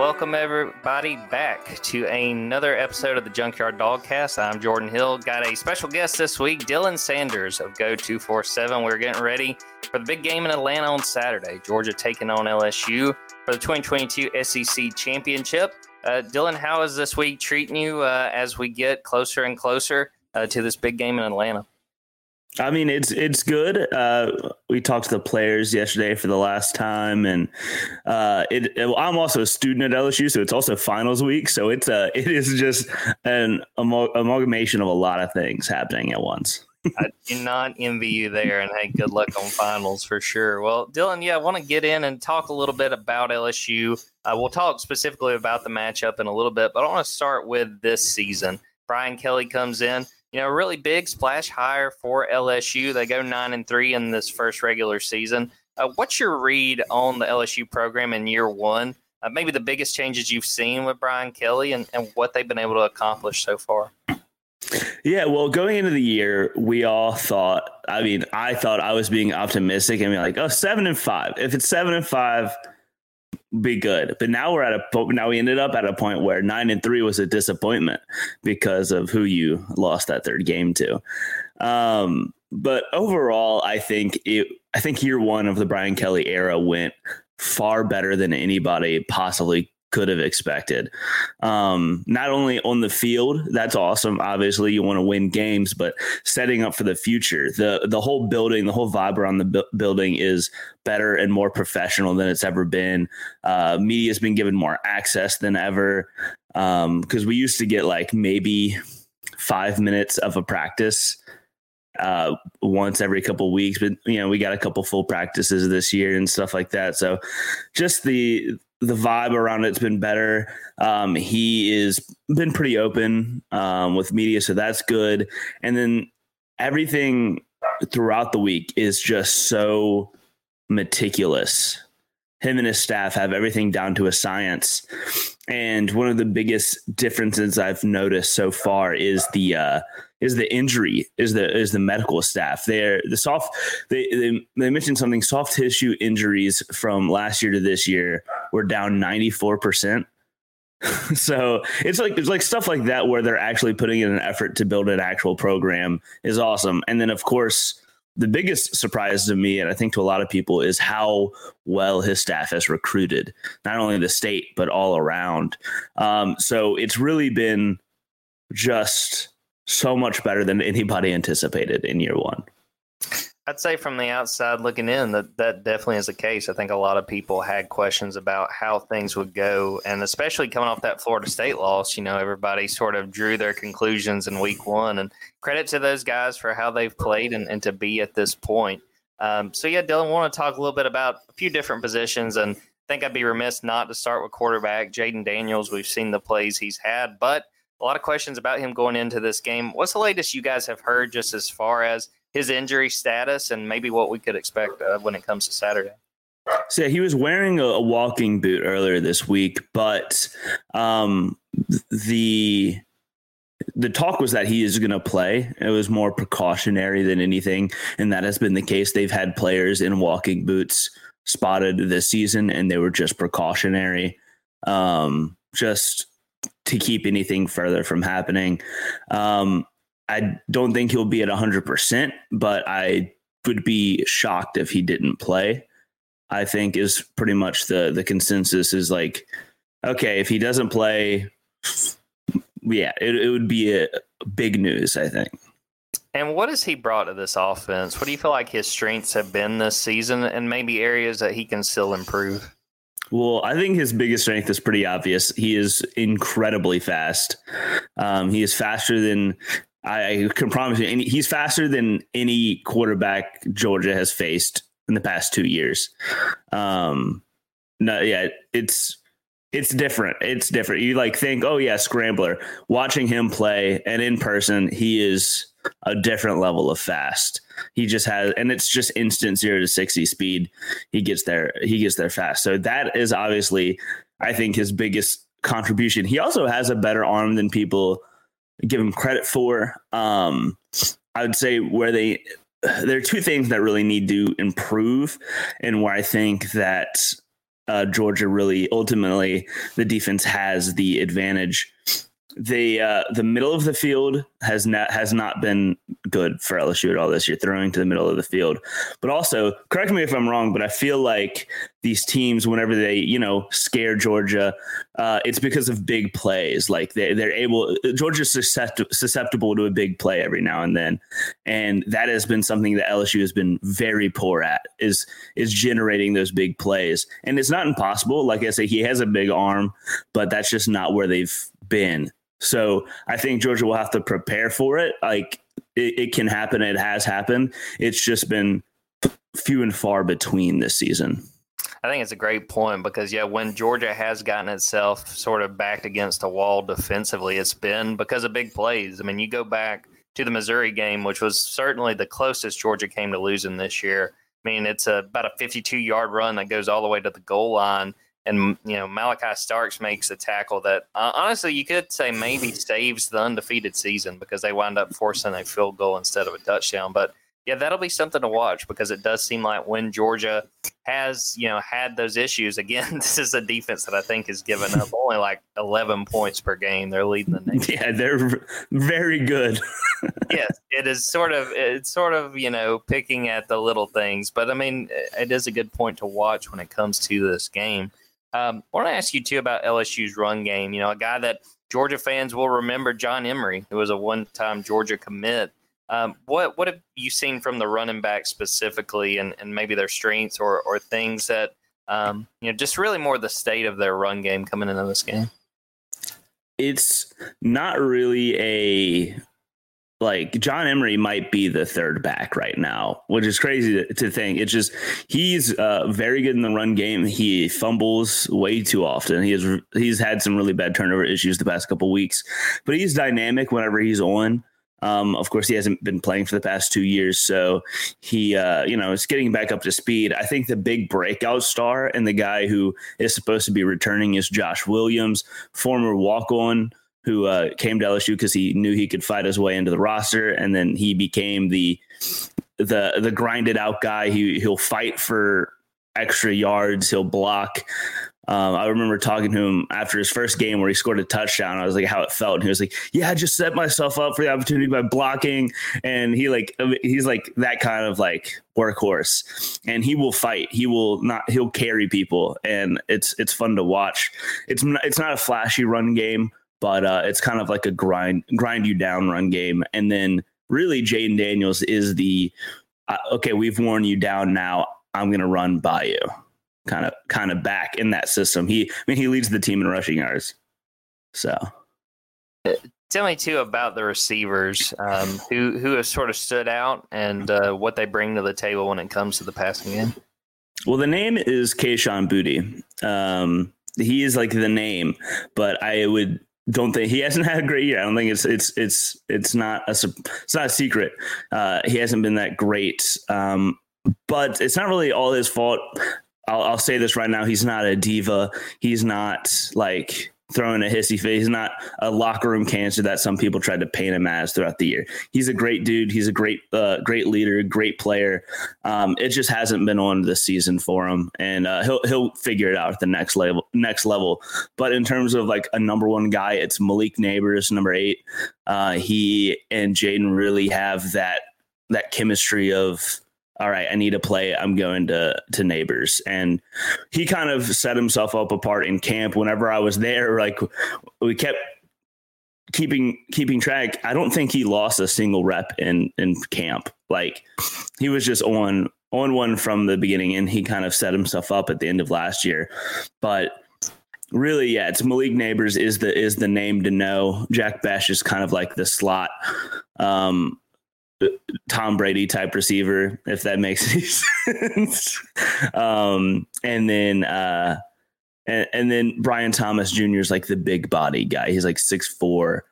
Welcome everybody back to another episode of the Junkyard Dogcast. I'm Jordan Hill. Got a special guest this week, Dylan Sanders of Go 247. We're getting ready for the big game in Atlanta on Saturday. Georgia taking on LSU for the 2022 SEC Championship. Uh, Dylan, how is this week treating you uh, as we get closer and closer uh, to this big game in Atlanta? I mean, it's it's good. Uh, we talked to the players yesterday for the last time, and uh, it, it, I'm also a student at LSU, so it's also finals week. So it's a it is just an amalgamation of a lot of things happening at once. I do not envy you there, and hey, good luck on finals for sure. Well, Dylan, yeah, I want to get in and talk a little bit about LSU. Uh, we'll talk specifically about the matchup in a little bit, but I want to start with this season. Brian Kelly comes in you know, really big splash hire for LSU. They go nine and three in this first regular season. Uh, what's your read on the LSU program in year one? Uh, maybe the biggest changes you've seen with Brian Kelly and, and what they've been able to accomplish so far. Yeah, well, going into the year, we all thought. I mean, I thought I was being optimistic and be like, "Oh, seven and five. If it's seven and five, be good. But now we're at a now we ended up at a point where nine and three was a disappointment because of who you lost that third game to. Um, but overall, I think it. I think year one of the Brian Kelly era went far better than anybody possibly could have expected. Um, not only on the field, that's awesome. Obviously, you want to win games, but setting up for the future. the The whole building, the whole vibe around the bu- building is better and more professional than it's ever been. Uh, media has been given more access than ever because um, we used to get like maybe five minutes of a practice uh, once every couple weeks, but you know we got a couple full practices this year and stuff like that. So just the the vibe around it's been better. Um, he is been pretty open um, with media, so that's good. And then everything throughout the week is just so meticulous. Him and his staff have everything down to a science. And one of the biggest differences I've noticed so far is the uh, is the injury is the is the medical staff there the soft they, they they mentioned something soft tissue injuries from last year to this year were down 94% so it's like it's like stuff like that where they're actually putting in an effort to build an actual program is awesome. And then of course the biggest surprise to me and i think to a lot of people is how well his staff has recruited not only the state but all around. Um, so it's really been just so much better than anybody anticipated in year one. I'd say from the outside looking in that that definitely is the case. I think a lot of people had questions about how things would go, and especially coming off that Florida State loss, you know, everybody sort of drew their conclusions in week one. And credit to those guys for how they've played and, and to be at this point. Um, so yeah, Dylan, want to talk a little bit about a few different positions, and I think I'd be remiss not to start with quarterback Jayden Daniels. We've seen the plays he's had, but a lot of questions about him going into this game. What's the latest you guys have heard just as far as his injury status and maybe what we could expect uh, when it comes to Saturday? So he was wearing a, a walking boot earlier this week, but um, the the talk was that he is going to play. It was more precautionary than anything, and that has been the case. They've had players in walking boots spotted this season, and they were just precautionary. Um, just to keep anything further from happening. Um, I don't think he'll be at 100%, but I would be shocked if he didn't play. I think is pretty much the the consensus is like, okay, if he doesn't play, yeah, it, it would be a big news. I think. And what has he brought to this offense? What do you feel like his strengths have been this season, and maybe areas that he can still improve? Well, I think his biggest strength is pretty obvious. He is incredibly fast. Um, he is faster than I can promise you. Any, he's faster than any quarterback Georgia has faced in the past two years. Um, no, yeah, it's it's different. It's different. You like think, oh yeah, scrambler. Watching him play and in person, he is a different level of fast. He just has, and it's just instant zero to sixty speed. He gets there. He gets there fast. So that is obviously, I think, his biggest contribution. He also has a better arm than people give him credit for. Um, I would say where they there are two things that really need to improve, and where I think that uh, Georgia really ultimately the defense has the advantage the uh, the middle of the field has not has not been good for LSU at all this year, throwing to the middle of the field. But also, correct me if I'm wrong, but I feel like these teams, whenever they you know scare Georgia, uh, it's because of big plays. Like they they're able Georgia's susceptible to a big play every now and then, and that has been something that LSU has been very poor at is is generating those big plays. And it's not impossible. Like I say, he has a big arm, but that's just not where they've been so I think Georgia will have to prepare for it. Like it, it can happen. It has happened. It's just been few and far between this season. I think it's a great point because yeah, when Georgia has gotten itself sort of backed against a wall defensively, it's been because of big plays. I mean, you go back to the Missouri game, which was certainly the closest Georgia came to losing this year. I mean, it's a, about a 52 yard run that goes all the way to the goal line and you know Malaki Starks makes a tackle that uh, honestly you could say maybe saves the undefeated season because they wind up forcing a field goal instead of a touchdown. But yeah, that'll be something to watch because it does seem like when Georgia has you know had those issues again, this is a defense that I think has given up only like 11 points per game. They're leading the nation. Yeah, they're very good. yes, it is sort of it's sort of you know picking at the little things, but I mean it is a good point to watch when it comes to this game. Um, I want to ask you too about LSU's run game. You know, a guy that Georgia fans will remember, John Emery, who was a one-time Georgia commit. Um, what what have you seen from the running back specifically, and, and maybe their strengths or or things that um, you know, just really more the state of their run game coming into this game? It's not really a like John Emery might be the third back right now, which is crazy to, think. It's just he's uh, very good in the run game. He fumbles way too often. He has he's had some really bad turnover issues the past couple weeks, but he's dynamic whenever he's on. Um, of course, he hasn't been playing for the past two years, so he, uh, you know, is getting back up to speed. I think the big breakout star and the guy who is supposed to be returning is Josh Williams, former walk-on who uh, came to LSU because he knew he could fight his way into the roster, and then he became the the the grinded out guy. He he'll fight for extra yards. He'll block. Um, I remember talking to him after his first game where he scored a touchdown. I was like, how it felt. And he was like, yeah, I just set myself up for the opportunity by blocking. And he like, he's like that kind of like workhorse and he will fight. He will not, he'll carry people. And it's, it's fun to watch. It's, it's not a flashy run game, but uh, it's kind of like a grind grind you down run game. And then really, Jayden Daniels is the uh, okay. We've worn you down. Now I'm going to run by you. Kind of kind of back in that system. He I mean he leads the team in rushing yards. So. Tell me too about the receivers um, who who have sort of stood out and uh, what they bring to the table when it comes to the passing game. Well, the name is Kayshon Boutte. Um, he is like the name, but I would don't think he hasn't had a great year. I don't think it's it's it's it's not a it's not a secret. Uh, he hasn't been that great, um, but it's not really all his fault. I'll, I'll say this right now: he's not a diva. He's not like throwing a hissy fit. He's not a locker room cancer that some people tried to paint him as throughout the year. He's a great dude. He's a great, uh, great leader, great player. Um, it just hasn't been on this season for him, and uh, he'll he'll figure it out at the next level. Next level. But in terms of like a number one guy, it's Malik Nabers, number eight. Uh, he and Jayden really have that that chemistry of all right, I need to play. I'm going to to Nabers, and he kind of set himself up apart in camp. Whenever I was there, like we kept keeping keeping track. I don't think he lost a single rep in in camp. Like he was just on on one from the beginning, and he kind of set himself up at the end of last year. But really, yeah, it's Malik Nabers is the is the name to know. Jack Bech is kind of like the slot. Um, Tom Brady type receiver, if that makes any sense. um, and then uh, and, and, then Brian Thomas Jr. is like the big body guy. He's like six four,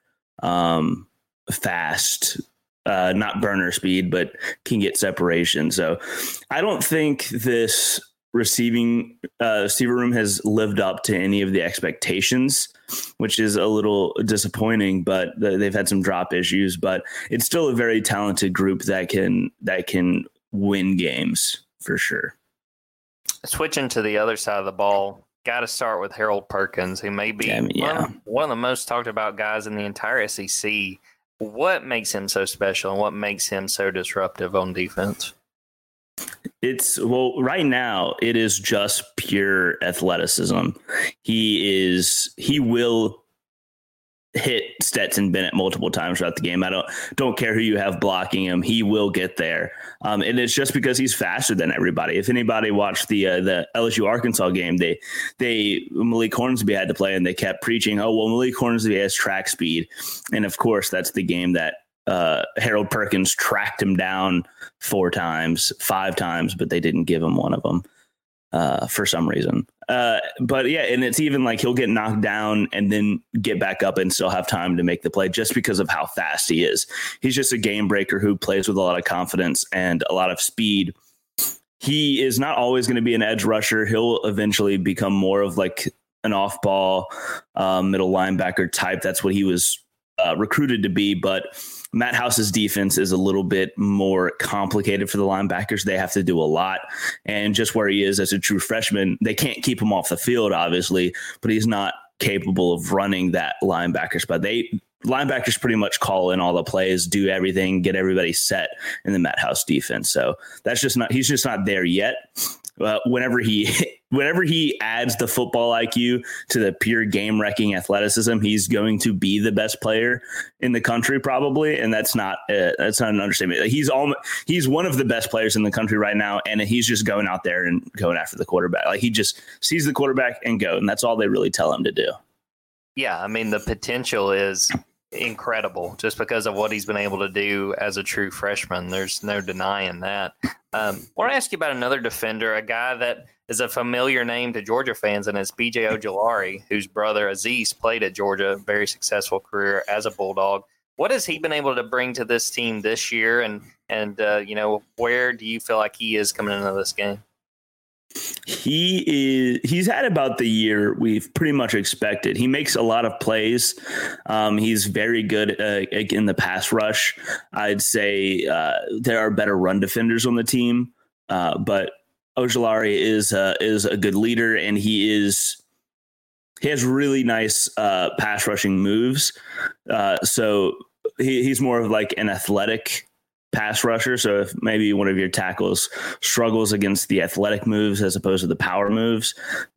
um, fast, uh, not burner speed, but can get separation. So I don't think this receiving uh, receiver room has lived up to any of the expectations, which is a little disappointing. But they've had some drop issues, but it's still a very talented group that can that can win games for sure. Switching to the other side of the ball, got to start with Harold Perkins, who may be yeah, yeah. One, one of the most talked about guys in the entire SEC. What makes him so special, and what makes him so disruptive on defense? It's well, right now it is just pure athleticism. He is he will hit Stetson Bennett multiple times throughout the game. I don't don't care who you have blocking him; he will get there. Um, and it's just because he's faster than everybody. If anybody watched the uh, the LSU Arkansas game, they they Malik Hornsby had to play, and they kept preaching, "Oh well, Malik Hornsby has track speed," and of course that's the game that uh, Harold Perkins tracked him down four times, five times, but they didn't give him one of them uh, for some reason. Uh, but yeah, and it's even like he'll get knocked down and then get back up and still have time to make the play just because of how fast he is. He's just a game breaker who plays with a lot of confidence and a lot of speed. He is not always going to be an edge rusher. He'll eventually become more of like an off ball uh, middle linebacker type. That's what he was uh, recruited to be. But Matt House's defense is a little bit more complicated for the linebackers. They have to do a lot. And just where he is as a true freshman, they can't keep him off the field, obviously, but he's not capable of running that linebacker spot. They linebackers pretty much call in all the plays, do everything, get everybody set in the Matt House defense. So that's just not he's just not there yet. Uh, whenever he whenever he adds the football IQ to the pure game wrecking athleticism, he's going to be the best player in the country probably, and that's not uh, that's not an understatement. He's all he's one of the best players in the country right now, and he's just going out there and going after the quarterback. Like he just sees the quarterback and go, and that's all they really tell him to do. Yeah, I mean the potential is incredible just because of what he's been able to do as a true freshman. There's no denying that. Um, I want to ask you about another defender, a guy that is a familiar name to Georgia fans, and it's BJ Ojulari, whose brother Azeez played at Georgia, very successful career as a Bulldog. What has he been able to bring to this team this year, and and uh, you know where do you feel like he is coming into this game? He is he's had about the year we've pretty much expected. He makes a lot of plays. Um, he's very good uh, in the pass rush. I'd say uh, there are better run defenders on the team, uh, but Ojulari is uh, is a good leader, and he is he has really nice uh, pass rushing moves. Uh, so he, he's more of like an athletic pass rusher. So if maybe one of your tackles struggles against the athletic moves as opposed to the power moves,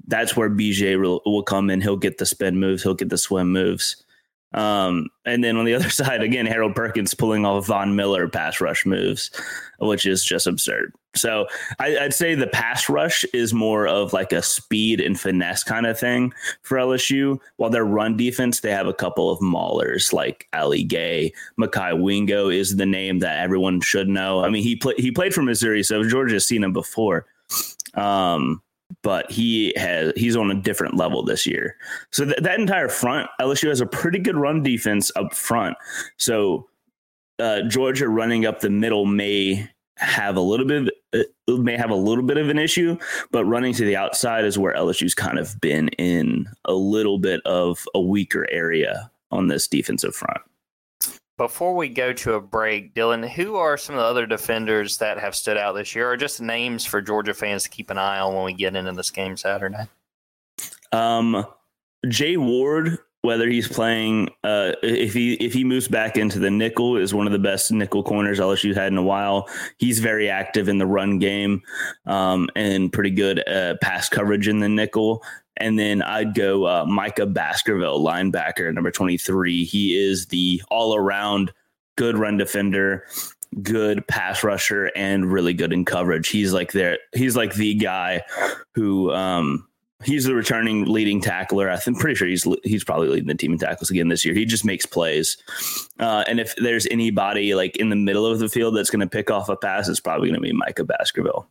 that's where BJ will, will come in. He'll get the spin moves, he'll get the swim moves. Um, and then on the other side, again, Harold Perkins pulling off Von Miller pass rush moves, which is just absurd. So I, would say the pass rush is more of like a speed and finesse kind of thing for LSU. While their run defense, they have a couple of maulers like Ali Gaye. Mekhi Wingo is the name that everyone should know. I mean, he played he played for Missouri, so Georgia's seen him before. Um, but he has he's on a different level this year. So th- that entire front, LSU has a pretty good run defense up front. So uh, Georgia running up the middle may have a little bit of, uh, may have a little bit of an issue, but running to the outside is where LSU's kind of been in a little bit of a weaker area on this defensive front. Before we go to a break, Dylan, who are some of the other defenders that have stood out this year, or just names for Georgia fans to keep an eye on when we get into this game Saturday? Um, Jay Ward whether he's playing uh, if he if he moves back into the nickel is one of the best nickel corners LSU had in a while. He's very active in the run game um, and pretty good uh, pass coverage in the nickel. And then I'd go uh, Micah Baskerville, linebacker, number 23. He is the all around good run defender, good pass rusher, and really good in coverage. He's like there. He's like the guy who um, he's the returning leading tackler. I'm pretty sure he's he's probably leading the team in tackles again this year. He just makes plays. Uh, and if there's anybody like in the middle of the field that's going to pick off a pass, it's probably going to be Micah Baskerville.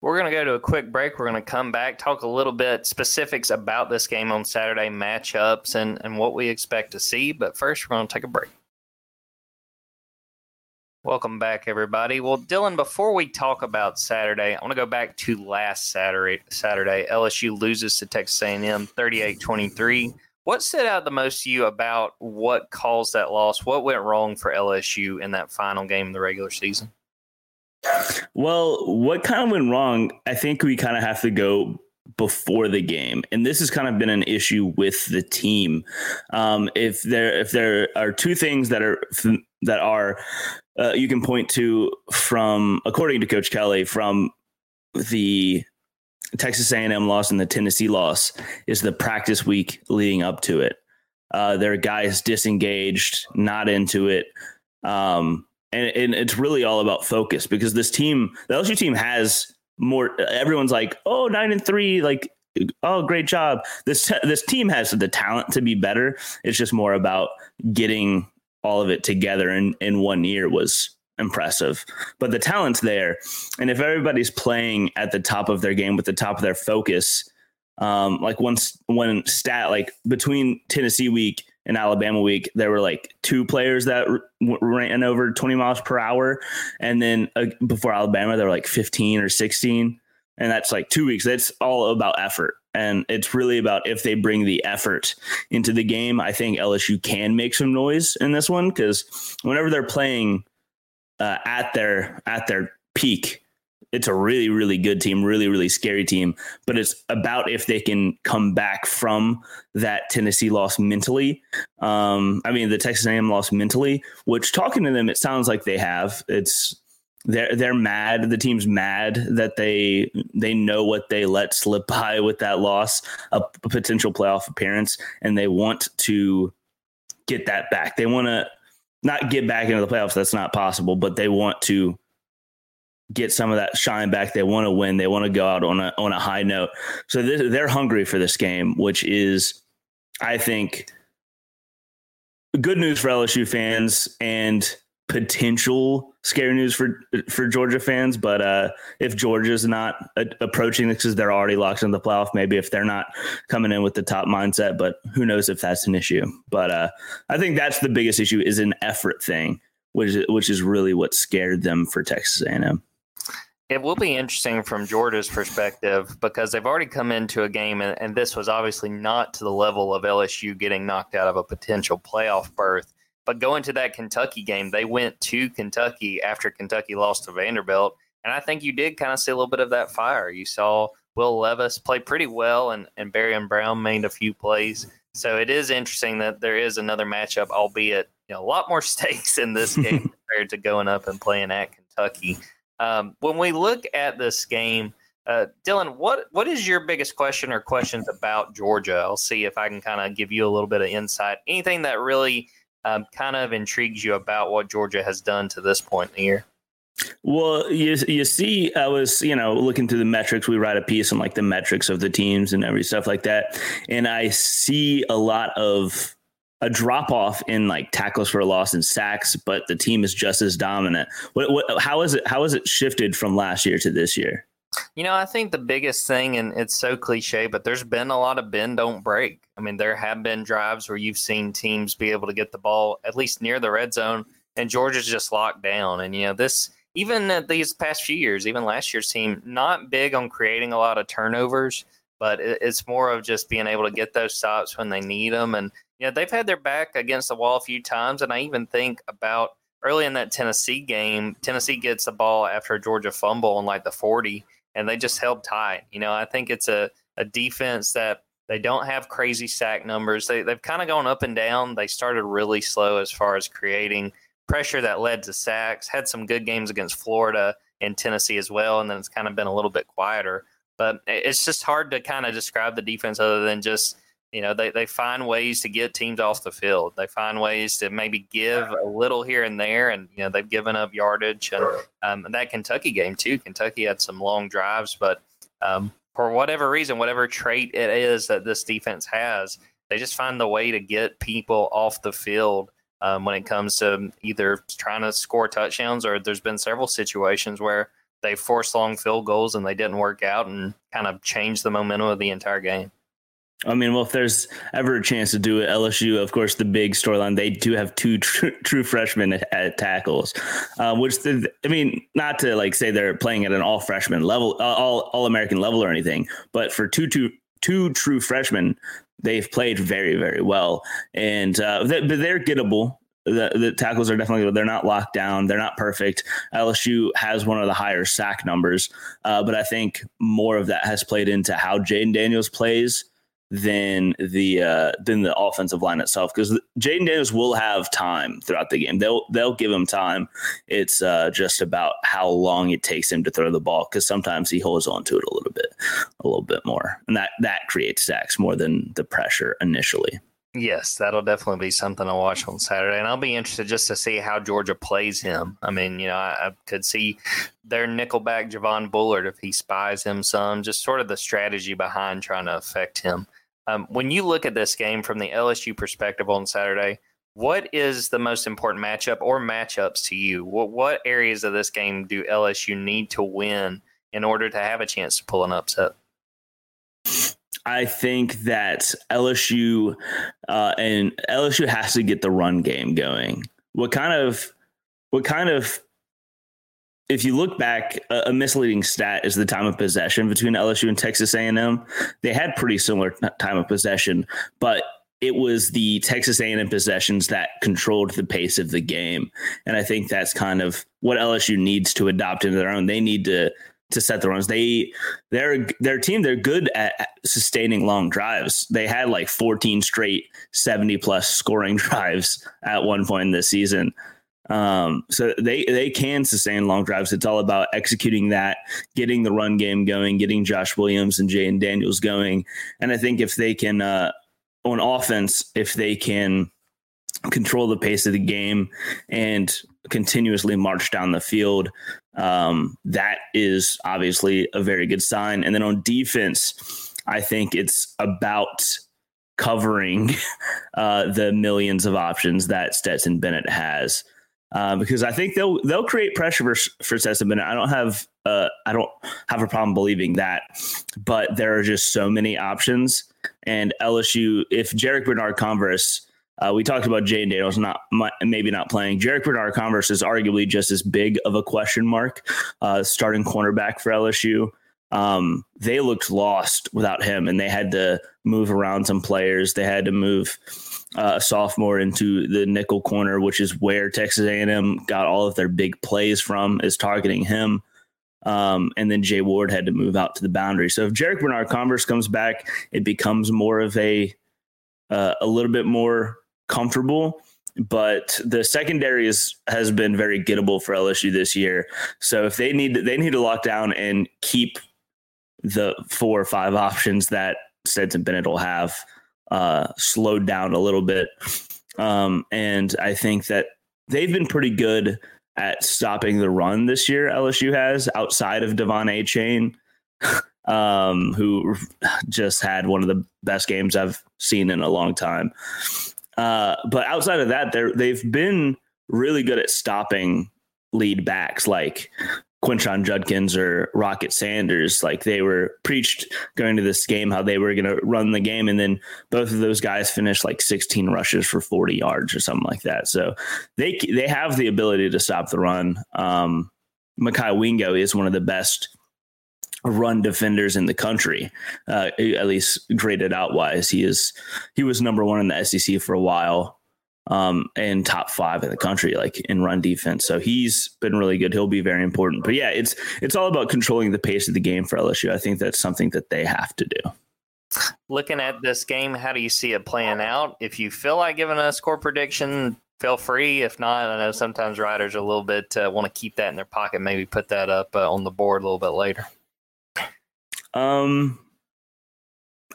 We're going to go to a quick break. We're going to come back, talk a little bit specifics about this game on Saturday, matchups, and, and what we expect to see. But first, we're going to take a break. Welcome back, everybody. Well, Dylan, before we talk about Saturday, I want to go back to last Saturday. Saturday, LSU loses to Texas A&M 38-23. What stood out the most to you about what caused that loss? What went wrong for LSU in that final game of the regular season? Well, what kind of went wrong? I think we kind of have to go before the game, and this has kind of been an issue with the team. Um, if there if there are two things that are that are uh, you can point to from, according to Coach Kelly, from the Texas A&M loss and the Tennessee loss is the practice week leading up to it. Uh, there are guys disengaged, not into it. Um, and, and, it's really all about focus because this team, the LSU team has more, everyone's like, oh, nine and three, like, oh, great job. This, this team has the talent to be better. It's just more about getting all of it together in, in one year was impressive. But the talent's there. And if everybody's playing at the top of their game with the top of their focus, um, like once one stat, like between Tennessee week and Alabama week, there were like two players that ran over 20 miles per hour. And then uh, before Alabama, there were like 15 or 16. And that's like two weeks. That's all about effort. And it's really about if they bring the effort into the game. I think LSU can make some noise in this one because whenever they're playing uh, at their at their peak, it's a really really good team, really really scary team. But it's about if they can come back from that Tennessee loss mentally. Um, I mean, the Texas A&M loss mentally. Which talking to them, it sounds like they have. It's they're they're mad. The team's mad that they they know what they let slip by with that loss, a, a potential playoff appearance, and they want to get that back. They want to not get back into the playoffs. That's not possible, but they want to get some of that shine back. They want to win. They want to go out on a on a high note. So they're hungry for this game, which is, I think, good news for LSU fans and potential scary news for for Georgia fans. But uh, if Georgia's not a- approaching this because they're already locked in the playoff, maybe if they're not coming in with the top mindset, but who knows if that's an issue. But uh, I think that's the biggest issue is an effort thing, which which is really what scared them for Texas A&M. It will be interesting from Georgia's perspective because they've already come into a game, and, and this was obviously not to the level of LSU getting knocked out of a potential playoff berth but going to that Kentucky game, they went to Kentucky after Kentucky lost to Vanderbilt. And I think you did kind of see a little bit of that fire. You saw Will Levis play pretty well, and, and Barion Brown made a few plays. So it is interesting that there is another matchup, albeit you know, a lot more stakes in this game compared to going up and playing at Kentucky. Um, when we look at this game, uh, Dylan, what what is your biggest question or questions about Georgia? I'll see if I can kind of give you a little bit of insight. Anything that really um, kind of intrigues you about what Georgia has done to this point in the year? Well, you you see, I was you know looking through the metrics. We write a piece on like the metrics of the teams and every stuff like that, and I see a lot of a drop off in like tackles for a loss and sacks, but the team is just as dominant. What, what how is it how is it shifted from last year to this year? You know, I think the biggest thing, and it's so cliche, but there's been a lot of bend, don't break. I mean, there have been drives where you've seen teams be able to get the ball at least near the red zone, and Georgia's just locked down. And, you know, this, even these past few years, even last year's team, not big on creating a lot of turnovers, but it's more of just being able to get those stops when they need them. And know, they've had their back against the wall a few times, and I even think about early in that Tennessee game, Tennessee gets the ball after a Georgia fumble on like the 40, and they just held tight. You know, I think it's a, a defense that they don't have crazy sack numbers. They, they've kind of gone up and down. They started really slow as far as creating pressure that led to sacks, had some good games against Florida and Tennessee as well, and then it's kind of been a little bit quieter. But it's just hard to kind of describe the defense other than just you know they, they find ways to get teams off the field they find ways to maybe give a little here and there and you know they've given up yardage and um, that kentucky game too kentucky had some long drives but um, for whatever reason whatever trait it is that this defense has they just find the way to get people off the field um, when it comes to either trying to score touchdowns or there's been several situations where they forced long field goals and they didn't work out and kind of changed the momentum of the entire game. I mean, well, if there's ever a chance to do it, LSU, of course, the big storyline, they do have two tr- true freshmen at, at tackles, uh, which the, I mean, not to like say they're playing at an all freshman level, uh, all all American level or anything, but for two two two true freshmen, they've played very very well, and uh, they, but they're gettable. The, the tackles are definitely they're not locked down. They're not perfect. Lsu has one of the higher sack numbers uh, but i think more of that has played into how jayden daniels plays than the uh, than the offensive line itself because Jayden Daniels will have time throughout the game. They'll they'll give him time. It's uh, just about how long it takes him to throw the ball because sometimes he holds on to it a little bit, a little bit more, and that that creates sacks more than the pressure initially. Yes, that'll definitely be something to watch on Saturday, and I'll be interested just to see how Georgia plays him. I mean, you know, I, I could see their nickelback Javon Bullard if he spies him some, just sort of the strategy behind trying to affect him. Um, when you look at this game from the LSU perspective on Saturday, what is the most important matchup or matchups to you? What what areas of this game do LSU need to win in order to have a chance to pull an upset? I think that LSU uh, and LSU has to get the run game going. What kind of what kind of if you look back, a, misleading stat is the time of possession between LSU and Texas A&M. They had pretty similar time of possession, but it was the Texas A&M possessions that controlled the pace of the game, and I think that's kind of what LSU needs to adopt into their own. They need to to set the runs. They they're their team. They're good at sustaining long drives. They had like 14 straight 70 plus scoring drives at one point in this season. Um, so they they can sustain long drives. It's all about executing that, getting the run game going, getting Josh Williams and Jayden Daniels going. And I think if they can uh, on offense, if they can control the pace of the game and continuously march down the field, um, that is obviously a very good sign. And then on defense, I think it's about covering uh, the millions of options that Stetson Bennett has. Uh, because I think they'll they'll create pressure for for Stetson I don't have uh, I don't have a problem believing that, but there are just so many options. And LSU, if Jarrick Bernard-Converse uh, we talked about Jay Daniels not maybe not playing. Jarrick Bernard-Converse is arguably just as big of a question mark, uh, starting cornerback for LSU. Um, they looked lost without him, and they had to move around some players. They had to move uh, a sophomore into the nickel corner, which is where Texas A&M got all of their big plays from, is targeting him. Um, and then Jay Ward had to move out to the boundary. So if Jarrick Bernard-Converse comes back, it becomes more of a uh, a little bit more comfortable but the secondary is, has been very gettable for LSU this year. So if they need they need to lock down and keep the four or five options that Stetson Bennett will have uh, slowed down a little bit. Um, and I think that they've been pretty good at stopping the run this year. LSU has outside of De'Von Achane, um, who just had one of the best games I've seen in a long time. Uh, but outside of that, they they've been really good at stopping lead backs like Quinshon Judkins or Rocket Sanders. Like they were preached going to this game how they were going to run the game, and then both of those guys finished like 16 rushes for 40 yards or something like that. So they they have the ability to stop the run. Um, Mekhi Wingo is one of the best run defenders in the country, uh, at least graded out wise. He is he was number one in the SEC for a while, um, and top five in the country, like in run defense. So he's been really good. He'll be very important. But yeah, it's it's all about controlling the pace of the game for LSU. I think that's something that they have to do. Looking at this game, how do you see it playing out? If you feel like giving a score prediction, feel free. If not, I know sometimes writers are a little bit uh, want to keep that in their pocket, maybe put that up uh, on the board a little bit later. Um,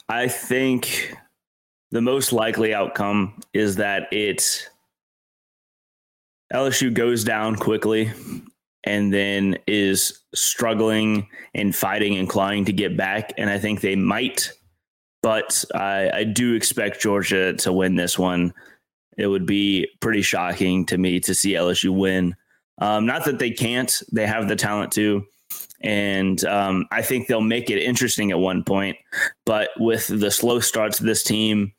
I think the most likely outcome is that it LSU goes down quickly and then is struggling and fighting and clawing to get back. And I think they might, but I, I do expect Georgia to win this one. It would be pretty shocking to me to see LSU win. Um, not that they can't, they have the talent to and um, I think they'll make it interesting at one point. But with the slow starts of this team,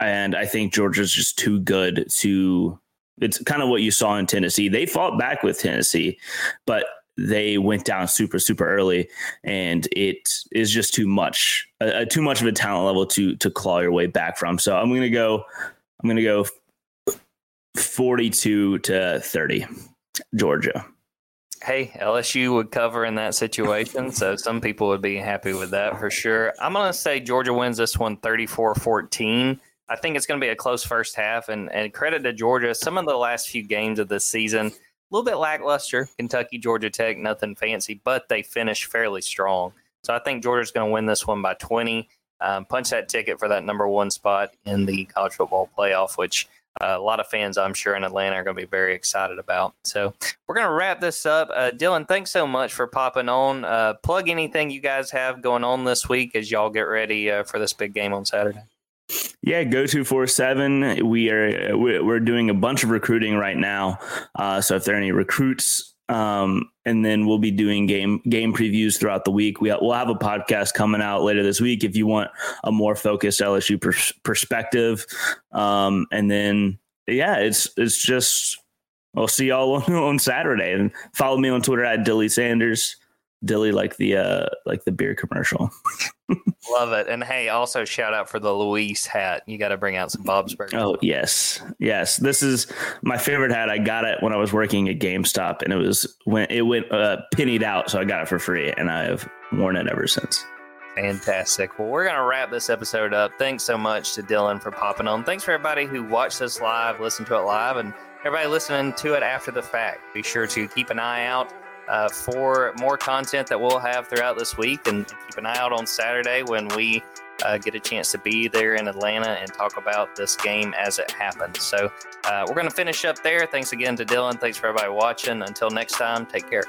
and I think Georgia's just too good to. It's kind of what you saw in Tennessee. They fought back with Tennessee, but they went down super super early, and it is just too much, uh, too much of a talent level to to claw your way back from. So I'm gonna go. I'm gonna go 42 to 30, Georgia hey, LSU would cover in that situation. so some people would be happy with that for sure. I'm going to say Georgia wins this one 34 14. I think it's going to be a close first half. And, and credit to Georgia, some of the last few games of this season, a little bit lackluster. Kentucky, Georgia Tech, nothing fancy, but they finished fairly strong. So I think Georgia's going to win this one by 20. Um, punch that ticket for that number one spot in the college football playoff, which uh, a lot of fans, I'm sure, in Atlanta are going to be very excited about. So we're going to wrap this up. Uh, Dylan, thanks so much for popping on. Uh, plug anything you guys have going on this week as y'all get ready uh, for this big game on Saturday. Yeah, go to four seven. We are we're doing a bunch of recruiting right now. Uh, so if there are any recruits um, and then we'll be doing game game previews throughout the week. We, will have a podcast coming out later this week if you want a more focused LSU pers- perspective. Um, and then yeah, it's it's just I'll see y'all on, on Saturday and follow me on Twitter at Dilly Sanders. Dilly like the uh like the beer commercial. Love it. And hey, also shout out for the Louise hat. You got to bring out some Bob's Burgers. Oh, yes. Yes. This is my favorite hat. I got it when I was working at GameStop and it was when it went uh, pennied out. So I got it for free and I have worn it ever since. Fantastic. Well, we're going to wrap this episode up. Thanks so much to Dylan for popping on. Thanks for everybody who watched this live, listened to it live, and everybody listening to it after the fact. Be sure to keep an eye out uh, for more content that we'll have throughout this week. And keep an eye out on Saturday when we uh, get a chance to be there in Atlanta and talk about this game as it happens. So uh, we're going to finish up there. Thanks again to Dylan. Thanks for everybody watching. Until next time, take care.